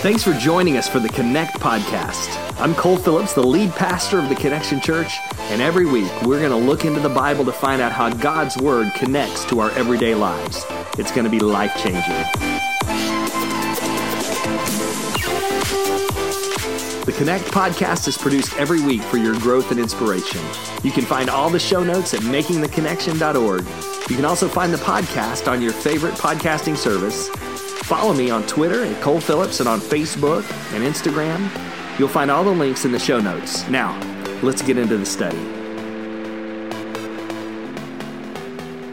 Thanks for joining us for the Connect podcast. I'm Cole Phillips, the lead pastor of the Connection Church, and every week we're going to look into the Bible to find out how God's Word connects to our everyday lives. It's going to be life changing. The Connect podcast is produced every week for your growth and inspiration. You can find all the show notes at makingtheconnection.org. You can also find the podcast on your favorite podcasting service Follow me on Twitter at Cole Phillips and on Facebook and Instagram. You'll find all the links in the show notes. Now, let's get into the study.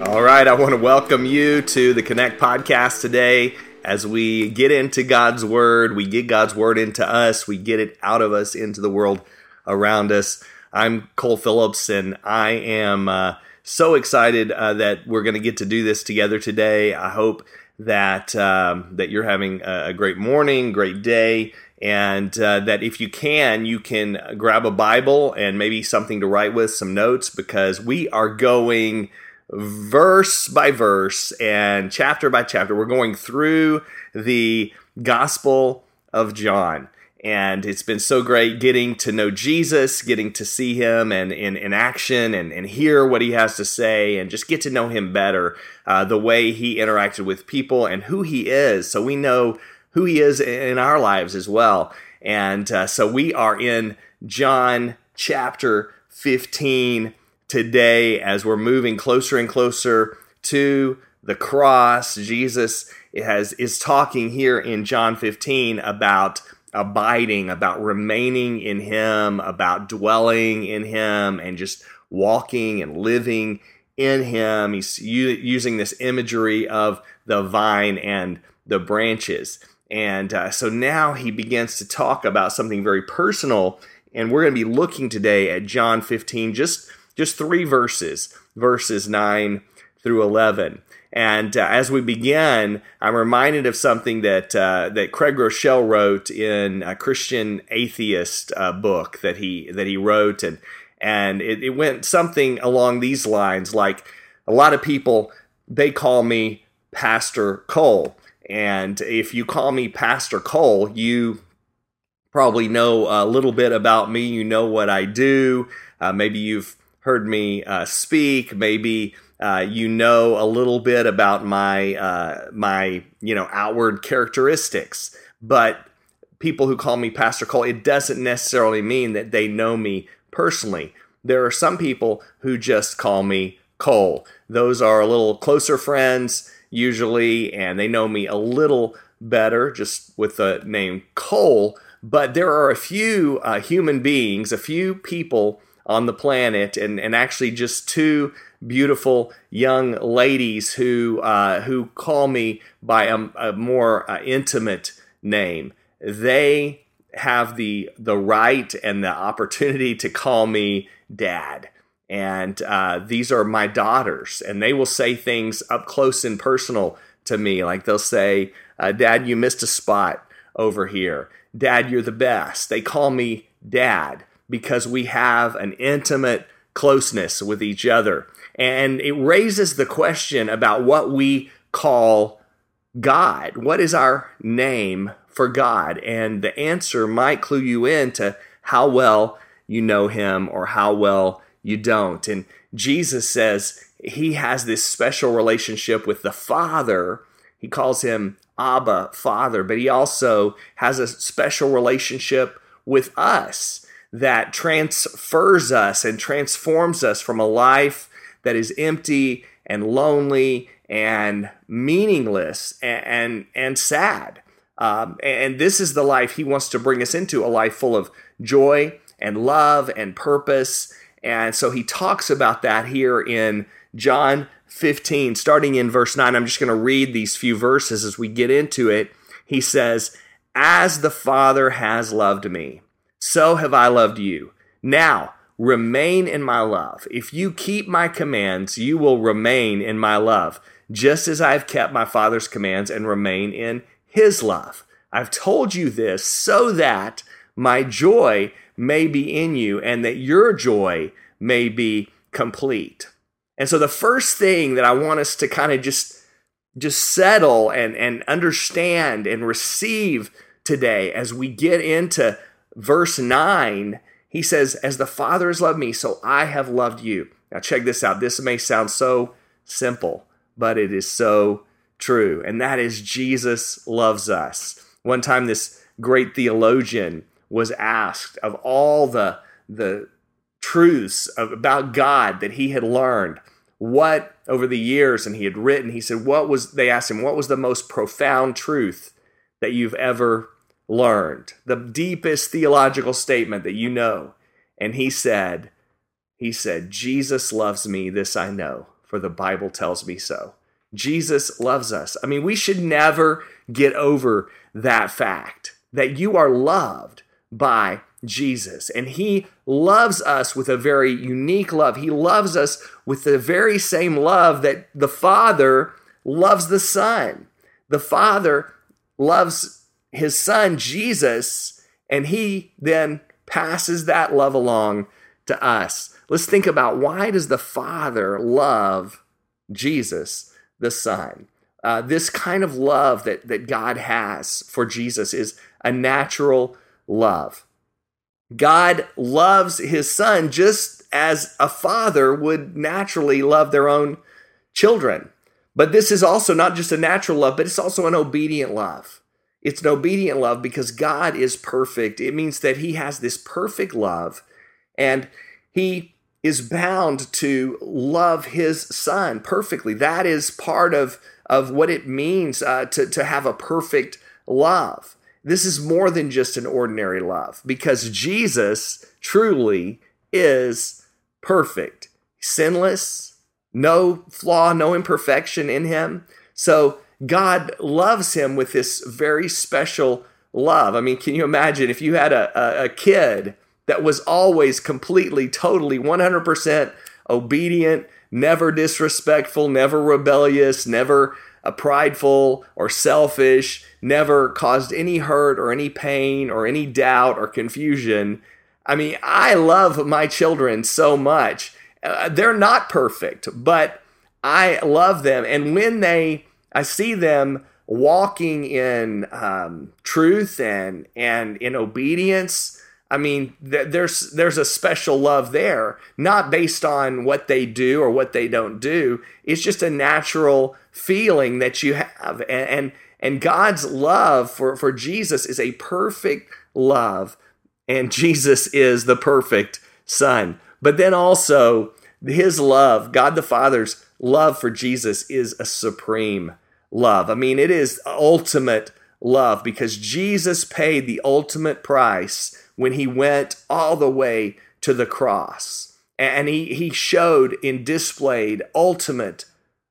All right, I want to welcome you to the Connect podcast today. As we get into God's Word, we get God's Word into us, we get it out of us into the world around us. I'm Cole Phillips, and I am uh, so excited uh, that we're going to get to do this together today. I hope that um, that you're having a great morning, great day, and uh, that if you can, you can grab a Bible and maybe something to write with, some notes, because we are going verse by verse and chapter by chapter. We're going through the Gospel of John. And it's been so great getting to know Jesus, getting to see him and in, action and, and hear what he has to say and just get to know him better, uh, the way he interacted with people and who he is. So we know who he is in our lives as well. And uh, so we are in John chapter 15 today as we're moving closer and closer to the cross. Jesus has, is talking here in John 15 about abiding, about remaining in Him, about dwelling in Him, and just walking and living in Him. He's u- using this imagery of the vine and the branches. And uh, so now he begins to talk about something very personal. And we're going to be looking today at John 15, just, just three verses, verses 9 through 11. And uh, as we begin, I'm reminded of something that uh, that Craig Groeschel wrote in a Christian atheist uh, book that he that he wrote, and and it, it went something along these lines. Like a lot of people, they call me Pastor Cole, and if you call me Pastor Cole, you probably know a little bit about me. You know what I do. Uh, maybe you've heard me uh, speak. Maybe uh, you know a little bit about my uh, my you know outward characteristics, but people who call me Pastor Cole, it doesn't necessarily mean that they know me personally. There are some people who just call me Cole. Those are a little closer friends usually, and they know me a little better just with the name Cole. But there are a few uh, human beings, a few people on the planet, and, and actually just two beautiful young ladies who uh, who call me by a, a more uh, intimate name. They have the the right and the opportunity to call me dad. And uh, these are my daughters, and they will say things up close and personal to me. Like they'll say, uh, Dad, you missed a spot over here. Dad, you're the best. They call me dad because we have an intimate closeness with each other. And it raises the question about what we call God. What is our name for God? And the answer might clue you in to how well you know Him or how well you don't. And Jesus says He has this special relationship with the Father. He calls Him Abba, Father, but He also has a special relationship with us that transfers us and transforms us from a life that is empty and lonely and meaningless and and, and sad. Um, and this is the life he wants to bring us into a life full of joy and love and purpose. And so he talks about that here in John 15, starting in verse 9. I'm just going to read these few verses as we get into it. He says, As the Father has loved me, so have I loved you. Now, remain in my love. If you keep my commands, you will remain in my love, just as I have kept my Father's commands and remain in his love. I've told you this so that my joy may be in you and that your joy may be complete. And so the first thing that I want us to kind of just just settle and and understand and receive today as we get into verse 9 he says as the father has loved me so I have loved you. Now check this out. This may sound so simple, but it is so true. And that is Jesus loves us. One time this great theologian was asked of all the the truths about God that he had learned, what over the years and he had written, he said, What was, they asked him, what was the most profound truth that you've ever learned? The deepest theological statement that you know. And he said, he said, Jesus loves me, this I know, for the Bible tells me so. Jesus loves us. I mean, we should never get over that fact that you are loved by Jesus. And he loves us with a very unique love. He loves us with the very same love that the Father loves the Son. The Father loves his Son, Jesus, and he then passes that love along to us. Let's think about why does the Father love Jesus, the Son? Uh, this kind of love that, that God has for Jesus is a natural love. God loves his son just as a father would naturally love their own children. But this is also not just a natural love, but it's also an obedient love. It's an obedient love because God is perfect. It means that he has this perfect love and he is bound to love his son perfectly. That is part of, of what it means uh, to, to have a perfect love. This is more than just an ordinary love because Jesus truly is perfect, sinless, no flaw, no imperfection in him. So God loves him with this very special love. I mean, can you imagine if you had a, a, a kid that was always completely, totally, 100% obedient, never disrespectful, never rebellious, never prideful or selfish, never caused any hurt or any pain or any doubt or confusion. I mean, I love my children so much. Uh, they're not perfect, but I love them. And when they, I see them walking in um, truth and and in obedience. I mean, th- there's there's a special love there, not based on what they do or what they don't do. It's just a natural feeling that you have, and, and and God's love for, for Jesus is a perfect love, and Jesus is the perfect Son. But then also, his love, God the Father's love for Jesus, is a supreme love. I mean, it is ultimate love because Jesus paid the ultimate price when he went all the way to the cross. And he, he showed and displayed ultimate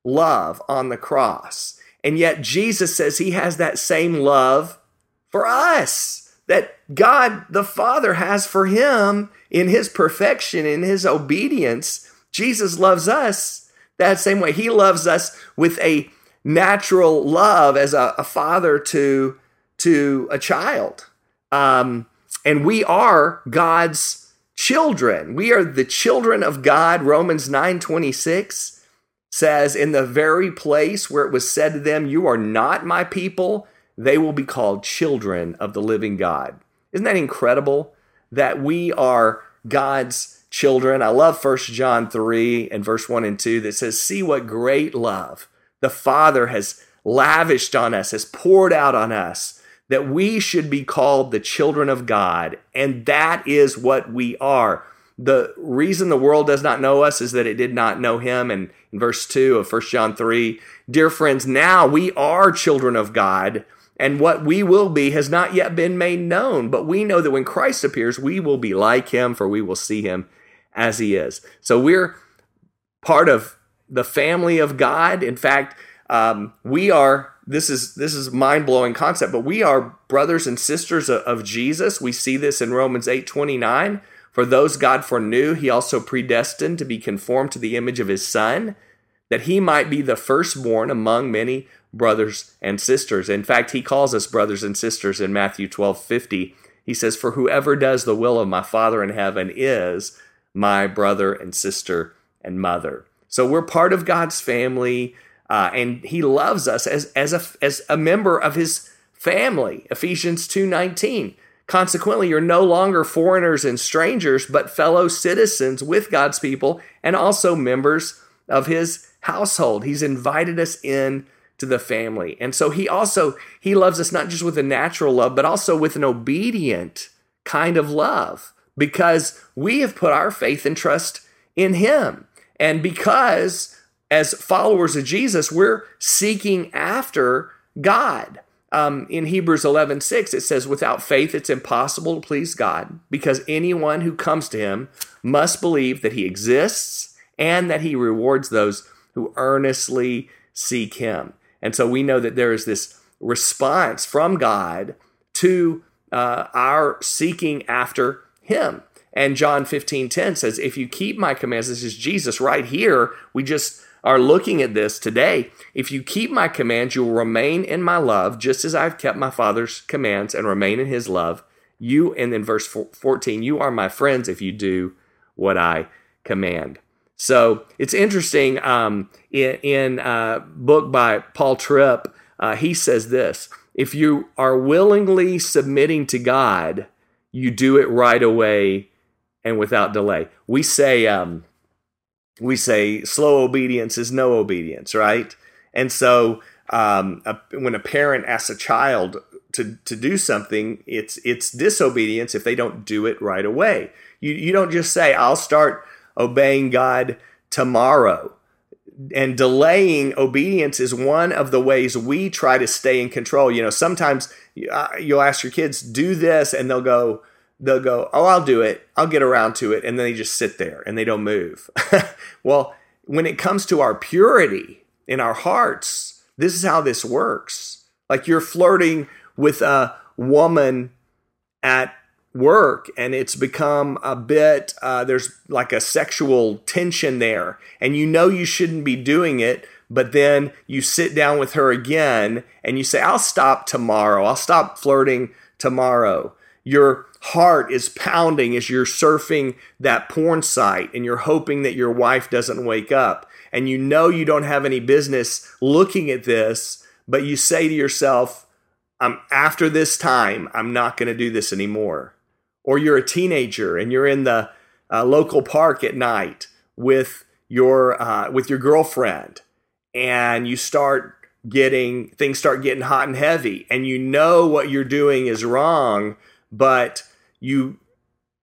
love on the cross. And yet Jesus says he has that same love for us that God the Father has for him in his perfection, in his obedience. Jesus loves us that same way. He loves us with a natural love as a, a father to, to a child. Um, and we are God's children. We are the children of God, Romans 9 26 says, In the very place where it was said to them, You are not my people, they will be called children of the living God. Isn't that incredible that we are God's children? I love 1 John 3 and verse 1 and 2 that says, See what great love the Father has lavished on us, has poured out on us, that we should be called the children of God. And that is what we are the reason the world does not know us is that it did not know him. And in verse 2 of 1 John 3, dear friends, now we are children of God, and what we will be has not yet been made known. But we know that when Christ appears, we will be like him, for we will see him as he is. So we're part of the family of God. In fact, um, we are this is this is mind blowing concept, but we are brothers and sisters of, of Jesus. We see this in Romans eight twenty nine for those God foreknew, he also predestined to be conformed to the image of his Son, that he might be the firstborn among many brothers and sisters. In fact, he calls us brothers and sisters in Matthew 12 50. He says, For whoever does the will of my Father in heaven is my brother and sister and mother. So we're part of God's family, uh, and He loves us as, as, a, as a member of His family. Ephesians 2 19. Consequently, you're no longer foreigners and strangers, but fellow citizens with God's people and also members of his household. He's invited us in to the family. And so he also he loves us not just with a natural love, but also with an obedient kind of love because we have put our faith and trust in him. And because as followers of Jesus, we're seeking after God. Um, in Hebrews 11 6, it says, Without faith, it's impossible to please God because anyone who comes to him must believe that he exists and that he rewards those who earnestly seek him. And so we know that there is this response from God to uh, our seeking after him. And John 15 10 says, If you keep my commands, this is Jesus right here. We just are looking at this today. If you keep my commands, you will remain in my love, just as I've kept my Father's commands and remain in his love. You, and then verse 14, you are my friends if you do what I command. So it's interesting. Um, in in a book by Paul Tripp, uh, he says this: If you are willingly submitting to God, you do it right away and without delay. We say um, we say slow obedience is no obedience, right? And so um, a, when a parent asks a child to, to do something, it's it's disobedience if they don't do it right away. You you don't just say I'll start obeying God tomorrow. And delaying obedience is one of the ways we try to stay in control. You know, sometimes uh, you'll ask your kids, do this, and they'll go, they'll go, oh, I'll do it. I'll get around to it. And then they just sit there and they don't move. well, when it comes to our purity in our hearts, this is how this works. Like you're flirting with a woman at work and it's become a bit uh, there's like a sexual tension there. And you know you shouldn't be doing it but then you sit down with her again and you say i'll stop tomorrow. I'll stop flirting tomorrow. Your heart is pounding as you're surfing that porn site and you're hoping that your wife doesn't wake up. And you know you don't have any business looking at this but you say to yourself i'm after this time i'm not going to do this anymore or you're a teenager and you're in the uh, local park at night with your uh, with your girlfriend and you start getting things start getting hot and heavy and you know what you're doing is wrong but you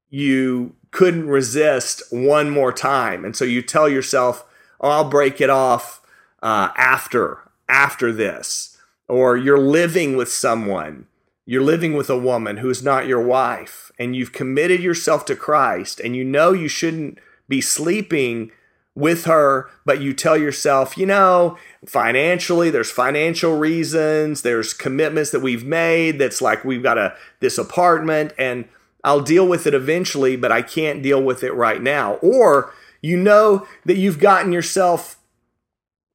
you couldn't resist one more time. And so you tell yourself oh, i'll break it off uh, after after this or you're living with someone you're living with a woman who is not your wife and you've committed yourself to Christ and you know you shouldn't be sleeping with her, but you tell yourself, you know, financially, there's financial reasons, there's commitments that we've made that's like we've got a this apartment and I'll deal with it eventually, but I can't deal with it right now. Or you know that you've gotten yourself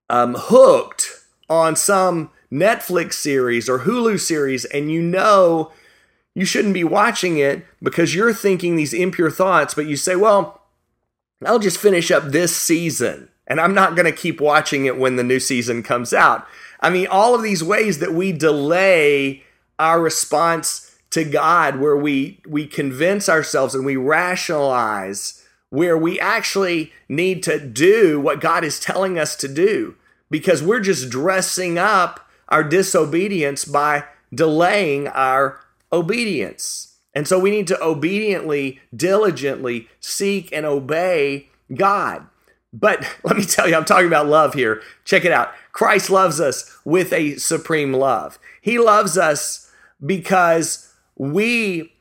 um, hooked on some Netflix series or Hulu series and you know you shouldn't be watching it because you're thinking these impure thoughts, but you say, well, I'll just finish up this season and I'm not going to keep watching it when the new season comes out. I mean, all of these ways that we delay our response to God, where we, we convince ourselves and we rationalize where we actually need to do what God is telling us to do because we're just dressing up our disobedience by delaying our obedience. And so we need to obediently, diligently seek and obey God. But let me tell you, I'm talking about love here. Check it out. Christ loves us with a supreme love. He loves us because we,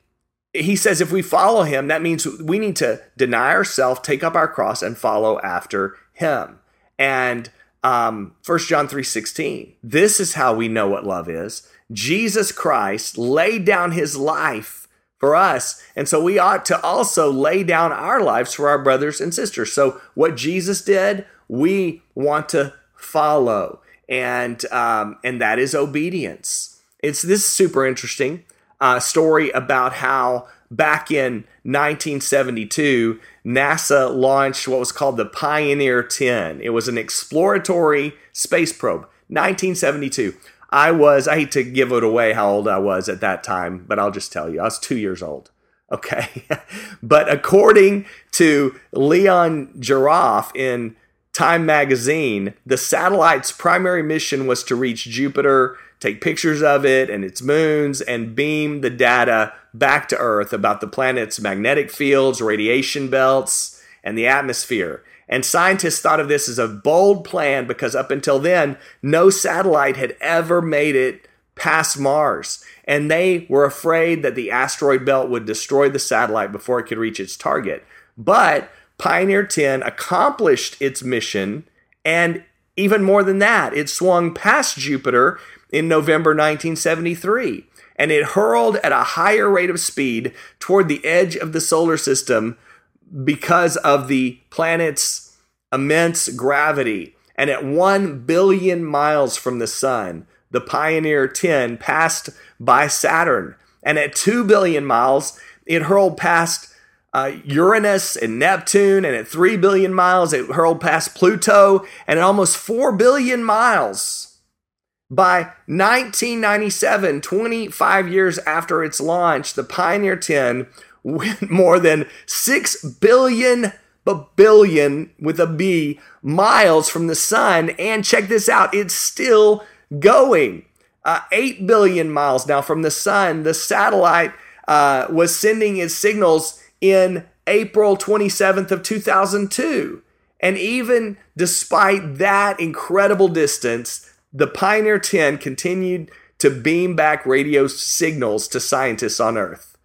he says, if we follow him, that means we need to deny ourselves, take up our cross, and follow after him. And um, 1 John 3:16. This is how we know what love is. Jesus Christ laid down his life for us, and so we ought to also lay down our lives for our brothers and sisters. So what Jesus did, we want to follow. and um, and that is obedience. It's this super interesting uh, story about how back in 1972 NASA launched what was called the Pioneer 10. It was an exploratory space probe. 1972. I was, I hate to give it away how old I was at that time, but I'll just tell you, I was two years old. Okay. but according to Leon Jaroff in Time magazine, the satellite's primary mission was to reach Jupiter, take pictures of it and its moons, and beam the data back to Earth about the planet's magnetic fields, radiation belts, and the atmosphere. And scientists thought of this as a bold plan because up until then, no satellite had ever made it past Mars. And they were afraid that the asteroid belt would destroy the satellite before it could reach its target. But Pioneer 10 accomplished its mission, and even more than that, it swung past Jupiter in November 1973 and it hurled at a higher rate of speed toward the edge of the solar system because of the planet's immense gravity. And at 1 billion miles from the sun, the Pioneer 10 passed by Saturn. And at 2 billion miles, it hurled past uh, Uranus and Neptune. And at 3 billion miles, it hurled past Pluto. And at almost 4 billion miles, by 1997, 25 years after its launch, the Pioneer 10 went more than 6 billion billion with a B miles from the sun. And check this out, it's still going. Uh, 8 billion miles now from the sun. The satellite uh, was sending its signals in April 27th of 2002. And even despite that incredible distance, the Pioneer 10 continued to beam back radio signals to scientists on Earth.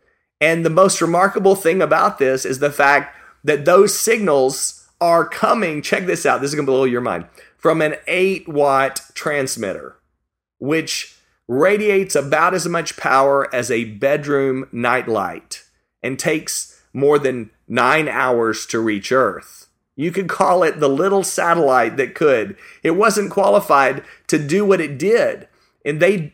And the most remarkable thing about this is the fact that those signals are coming, check this out, this is gonna blow your mind, from an 8 watt transmitter, which radiates about as much power as a bedroom nightlight and takes more than nine hours to reach Earth. You could call it the little satellite that could. It wasn't qualified to do what it did. And they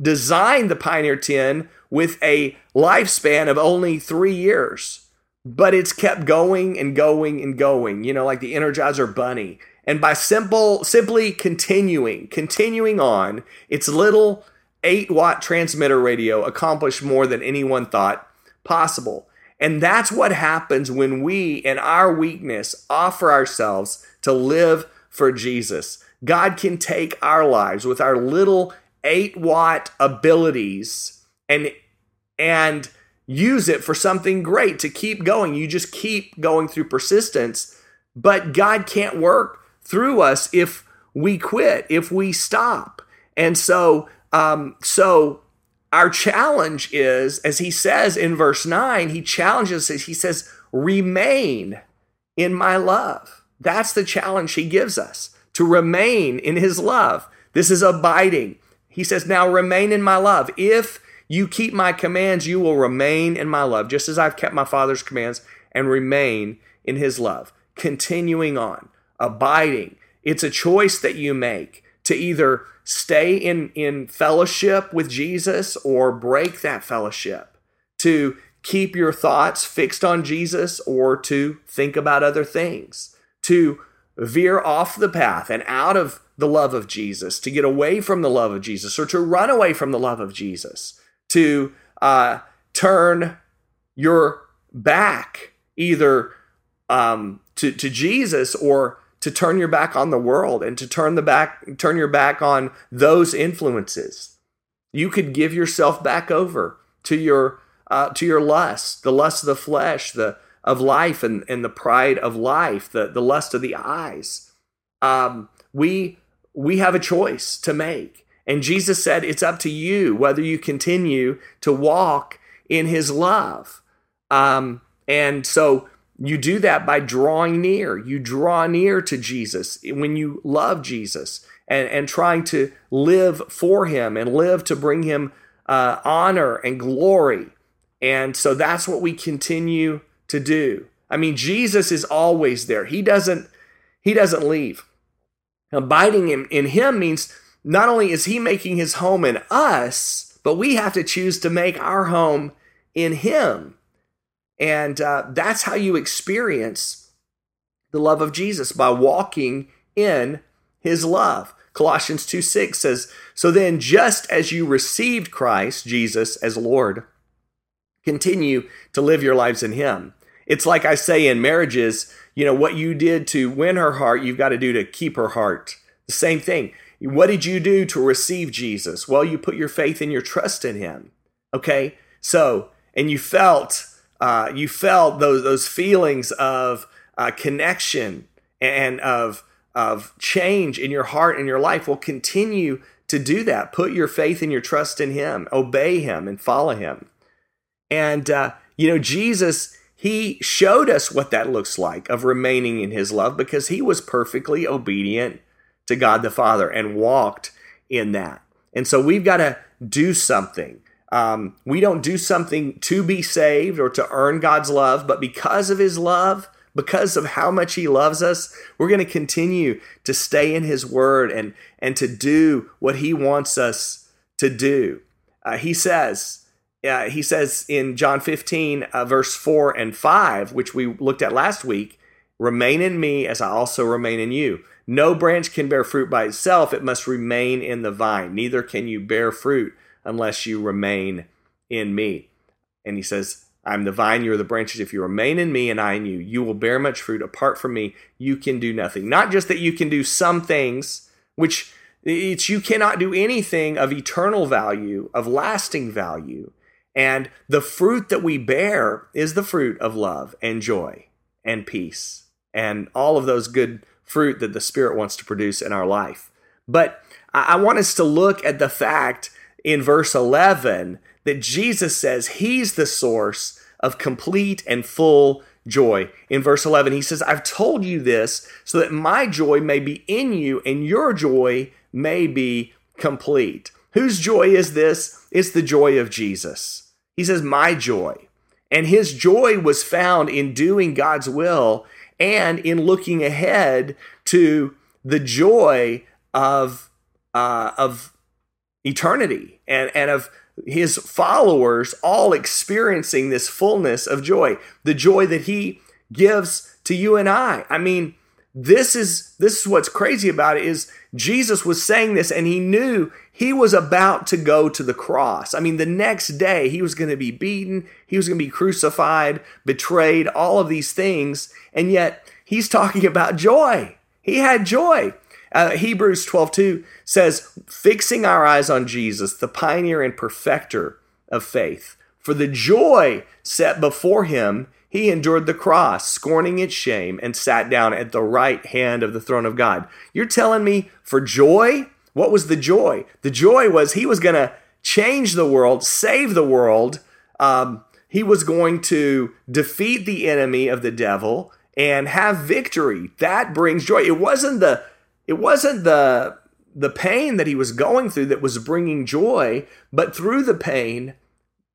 designed the Pioneer 10 with a lifespan of only three years. But it's kept going and going and going, you know, like the Energizer Bunny. And by simple, simply continuing, continuing on, its little eight watt transmitter radio accomplished more than anyone thought possible. And that's what happens when we, in our weakness, offer ourselves to live for Jesus. God can take our lives with our little eight watt abilities and and use it for something great to keep going. You just keep going through persistence, but God can't work through us if we quit, if we stop. And so, um, so our challenge is, as he says in verse 9, he challenges us, he says, remain in my love. That's the challenge he gives us to remain in his love. This is abiding. He says, Now remain in my love. If you keep my commands, you will remain in my love, just as I've kept my Father's commands and remain in his love. Continuing on, abiding. It's a choice that you make to either stay in, in fellowship with Jesus or break that fellowship, to keep your thoughts fixed on Jesus or to think about other things, to veer off the path and out of the love of Jesus, to get away from the love of Jesus, or to run away from the love of Jesus to uh, turn your back either um, to, to Jesus or to turn your back on the world and to turn the back turn your back on those influences. You could give yourself back over to your uh, to your lust, the lust of the flesh, the of life, and, and the pride of life, the, the lust of the eyes. Um, we we have a choice to make. And Jesus said, It's up to you whether you continue to walk in his love. Um, and so you do that by drawing near. You draw near to Jesus when you love Jesus and, and trying to live for him and live to bring him uh, honor and glory. And so that's what we continue to do. I mean, Jesus is always there. He doesn't he doesn't leave. Abiding in, in Him means not only is He making His home in us, but we have to choose to make our home in Him. And uh, that's how you experience the love of Jesus by walking in His love. Colossians 2 6 says, So then, just as you received Christ, Jesus, as Lord, continue to live your lives in Him. It's like I say in marriages, you know, what you did to win her heart, you've got to do to keep her heart. The same thing. What did you do to receive Jesus? Well, you put your faith and your trust in him. Okay? So, and you felt uh, you felt those those feelings of uh, connection and of of change in your heart and your life will continue to do that. Put your faith and your trust in Him, obey Him, and follow Him. And uh, you know, Jesus he showed us what that looks like of remaining in his love because he was perfectly obedient to God the Father and walked in that. And so we've got to do something. Um, we don't do something to be saved or to earn God's love, but because of his love, because of how much he loves us, we're going to continue to stay in his word and, and to do what he wants us to do. Uh, he says, uh, he says in John 15, uh, verse 4 and 5, which we looked at last week, remain in me as I also remain in you. No branch can bear fruit by itself, it must remain in the vine. Neither can you bear fruit unless you remain in me. And he says, I'm the vine, you're the branches. If you remain in me and I in you, you will bear much fruit. Apart from me, you can do nothing. Not just that you can do some things, which it's you cannot do anything of eternal value, of lasting value and the fruit that we bear is the fruit of love and joy and peace and all of those good fruit that the Spirit wants to produce in our life. But I want us to look at the fact in verse 11 that Jesus says He's the source of complete and full joy. In verse 11, He says, I've told you this so that my joy may be in you and your joy may be complete. Whose joy is this? It's the joy of Jesus. He says, My joy. And his joy was found in doing God's will and in looking ahead to the joy of, uh, of eternity and, and of his followers all experiencing this fullness of joy, the joy that he gives to you and I. I mean, this is this is what's crazy about it is Jesus was saying this and he knew he was about to go to the cross. I mean, the next day he was going to be beaten, he was going to be crucified, betrayed, all of these things, and yet he's talking about joy. He had joy. Uh, Hebrews 12:2 says, "Fixing our eyes on Jesus, the pioneer and perfecter of faith, for the joy set before him, he endured the cross, scorning its shame, and sat down at the right hand of the throne of God. You're telling me for joy? What was the joy? The joy was he was going to change the world, save the world. Um, he was going to defeat the enemy of the devil and have victory. That brings joy. It wasn't the it wasn't the the pain that he was going through that was bringing joy, but through the pain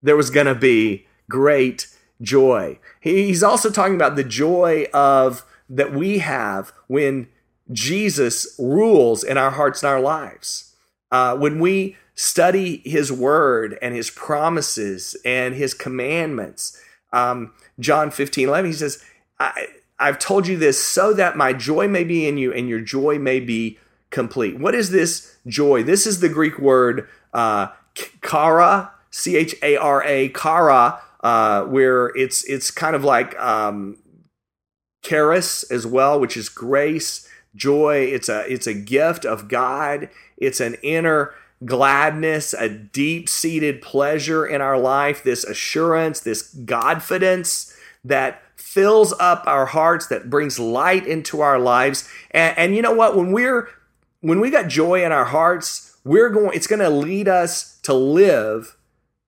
there was going to be great joy. He's also talking about the joy of that we have when Jesus rules in our hearts and our lives. Uh, when we study his word and his promises and his commandments, um, John 15, 11, he says, I, I've told you this so that my joy may be in you and your joy may be complete. What is this joy? This is the Greek word uh, chara, C H A R A, chara, uh, where it's it's kind of like um, charis as well, which is grace, joy. It's a it's a gift of God. It's an inner gladness, a deep seated pleasure in our life, this assurance, this godfidence that fills up our hearts, that brings light into our lives. And, and you know what? When we're when we got joy in our hearts, we're going. It's going to lead us to live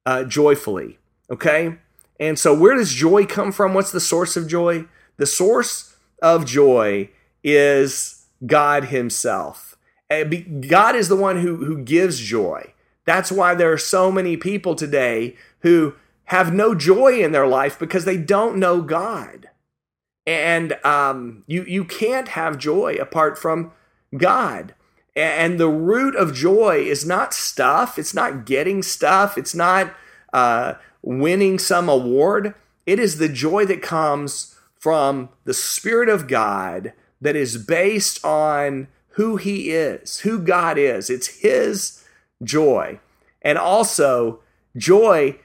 uh, joyfully. Okay. And so, where does joy come from? What's the source of joy? The source of joy is God Himself. God is the one who, who gives joy. That's why there are so many people today who have no joy in their life because they don't know God. And um, you, you can't have joy apart from God. And the root of joy is not stuff, it's not getting stuff, it's not uh, winning some award. It is the joy that comes from the Spirit of God that is based on who He is, who God is. It's His joy. And also, joy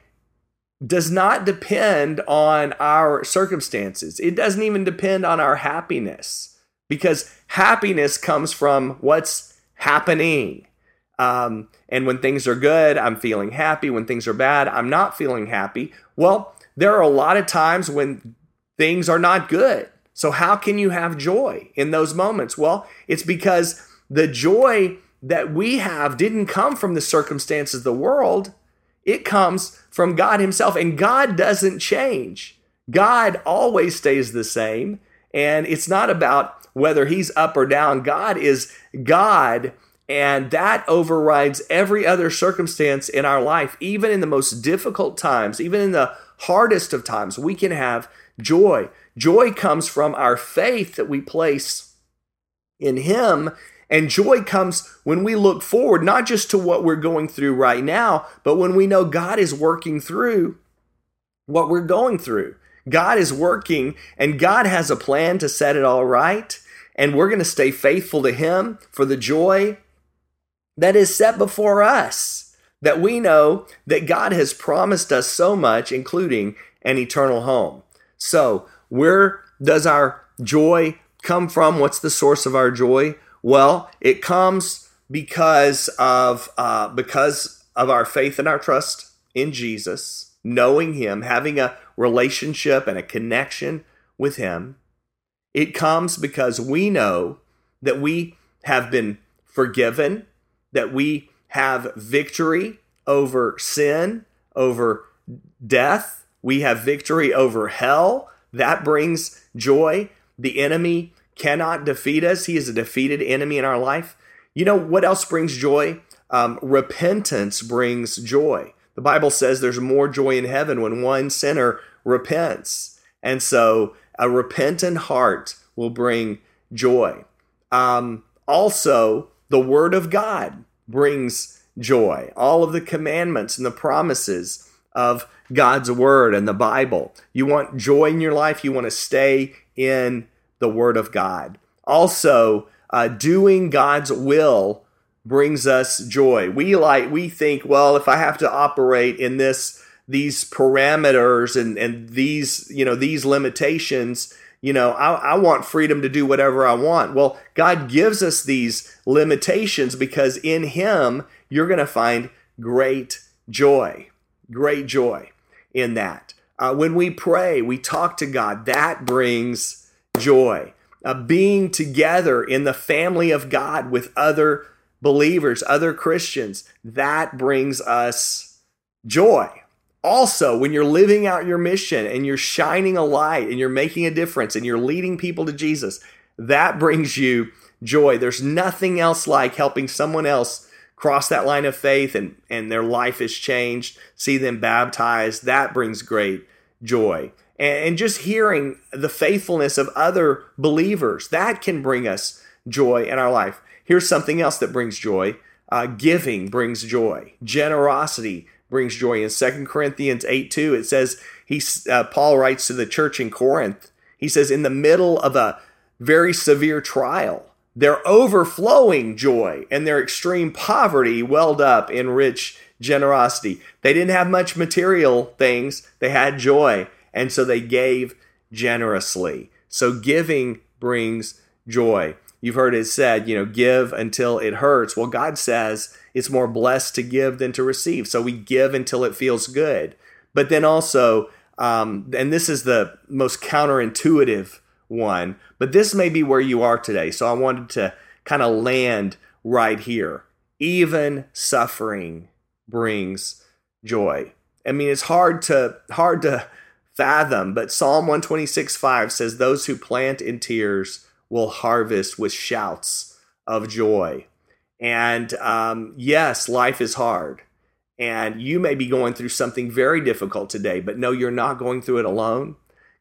does not depend on our circumstances. It doesn't even depend on our happiness because happiness comes from what's happening. Um, and when things are good, I'm feeling happy. When things are bad, I'm not feeling happy. Well, there are a lot of times when things are not good. So, how can you have joy in those moments? Well, it's because the joy that we have didn't come from the circumstances of the world, it comes from God Himself. And God doesn't change, God always stays the same. And it's not about whether He's up or down. God is God, and that overrides every other circumstance in our life. Even in the most difficult times, even in the hardest of times, we can have joy. Joy comes from our faith that we place in Him and joy comes when we look forward, not just to what we're going through right now, but when we know God is working through what we're going through. God is working and God has a plan to set it all right. And we're going to stay faithful to Him for the joy that is set before us. That we know that God has promised us so much, including an eternal home. So, where does our joy come from? What's the source of our joy? Well, it comes because of uh, because of our faith and our trust in Jesus, knowing Him, having a relationship and a connection with Him. It comes because we know that we have been forgiven, that we have victory over sin, over death. We have victory over hell. That brings joy. The enemy cannot defeat us. He is a defeated enemy in our life. You know what else brings joy? Um, repentance brings joy. The Bible says there's more joy in heaven when one sinner repents. And so a repentant heart will bring joy. Um, also, the Word of God brings joy. All of the commandments and the promises of God's Word and the Bible. You want joy in your life, you want to stay in the Word of God. Also, uh, doing God's will brings us joy. We like we think, well, if I have to operate in this these parameters and and these you know these limitations, you know, I, I want freedom to do whatever I want. Well, God gives us these limitations because in Him you're going to find great joy, great joy in that. Uh, when we pray, we talk to God. That brings joy. Being together in the family of God with other believers, other Christians, that brings us joy. Also, when you're living out your mission and you're shining a light and you're making a difference and you're leading people to Jesus, that brings you joy. There's nothing else like helping someone else cross that line of faith and, and their life is changed, see them baptized. That brings great joy and just hearing the faithfulness of other believers that can bring us joy in our life. Here's something else that brings joy. Uh, giving brings joy. Generosity brings joy. In 2 corinthians 8 2 it says he uh, paul writes to the church in corinth. He says in the middle of a very severe trial their overflowing joy and their extreme poverty welled up in rich generosity. They didn't have much material things. They had joy and so they gave generously. So giving brings joy. You've heard it said, you know, give until it hurts. Well, God says it's more blessed to give than to receive. So we give until it feels good. But then also, um, and this is the most counterintuitive one, but this may be where you are today. So I wanted to kind of land right here. Even suffering brings joy. I mean, it's hard to hard to fathom. But Psalm 126 5 says, Those who plant in tears will harvest with shouts of joy. And um, yes, life is hard. And you may be going through something very difficult today, but no, you're not going through it alone.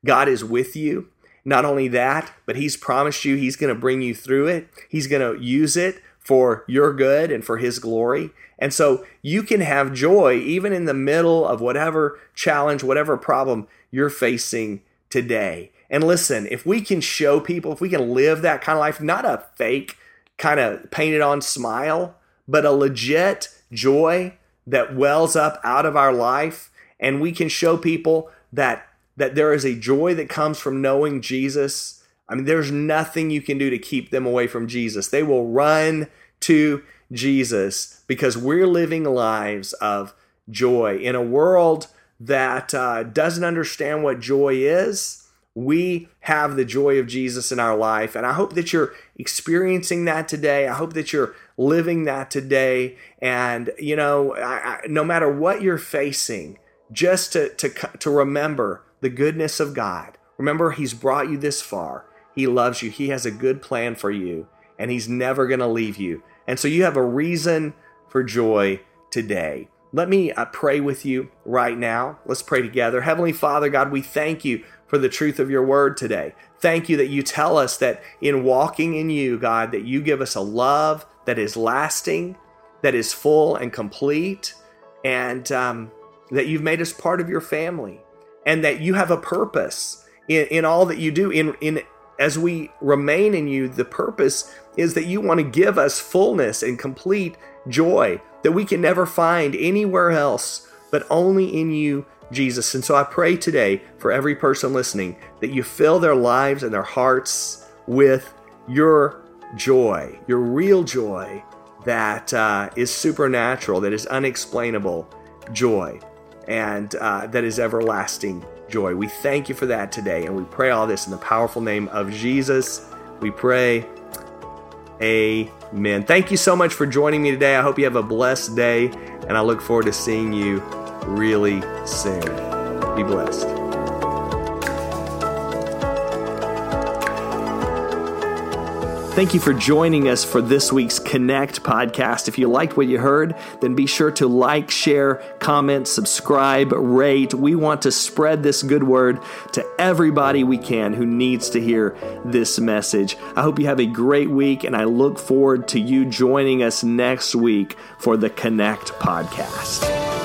God is with you. Not only that, but He's promised you He's going to bring you through it. He's going to use it for your good and for His glory. And so you can have joy even in the middle of whatever challenge, whatever problem you're facing today. And listen, if we can show people, if we can live that kind of life, not a fake kind of painted on smile, but a legit joy that wells up out of our life, and we can show people that that there is a joy that comes from knowing Jesus. I mean, there's nothing you can do to keep them away from Jesus. They will run to Jesus because we're living lives of joy in a world that uh, doesn't understand what joy is. We have the joy of Jesus in our life. And I hope that you're experiencing that today. I hope that you're living that today. And, you know, I, I, no matter what you're facing, just to, to, to remember the goodness of God. Remember, He's brought you this far. He loves you. He has a good plan for you, and He's never going to leave you. And so you have a reason for joy today. Let me uh, pray with you right now. Let's pray together. Heavenly Father, God, we thank you for the truth of your word today. Thank you that you tell us that in walking in you, God, that you give us a love that is lasting, that is full and complete, and um, that you've made us part of your family and that you have a purpose in, in all that you do. In, in as we remain in you, the purpose is that you want to give us fullness and complete joy that we can never find anywhere else but only in you, Jesus. And so I pray today for every person listening that you fill their lives and their hearts with your joy, your real joy that uh, is supernatural, that is unexplainable joy and uh, that is everlasting joy. We thank you for that today, and we pray all this in the powerful name of Jesus. We pray, Amen. Thank you so much for joining me today. I hope you have a blessed day, and I look forward to seeing you really soon. Be blessed. Thank you for joining us for this week's Connect podcast. If you liked what you heard, then be sure to like, share, comment, subscribe, rate. We want to spread this good word to everybody we can who needs to hear this message. I hope you have a great week, and I look forward to you joining us next week for the Connect podcast.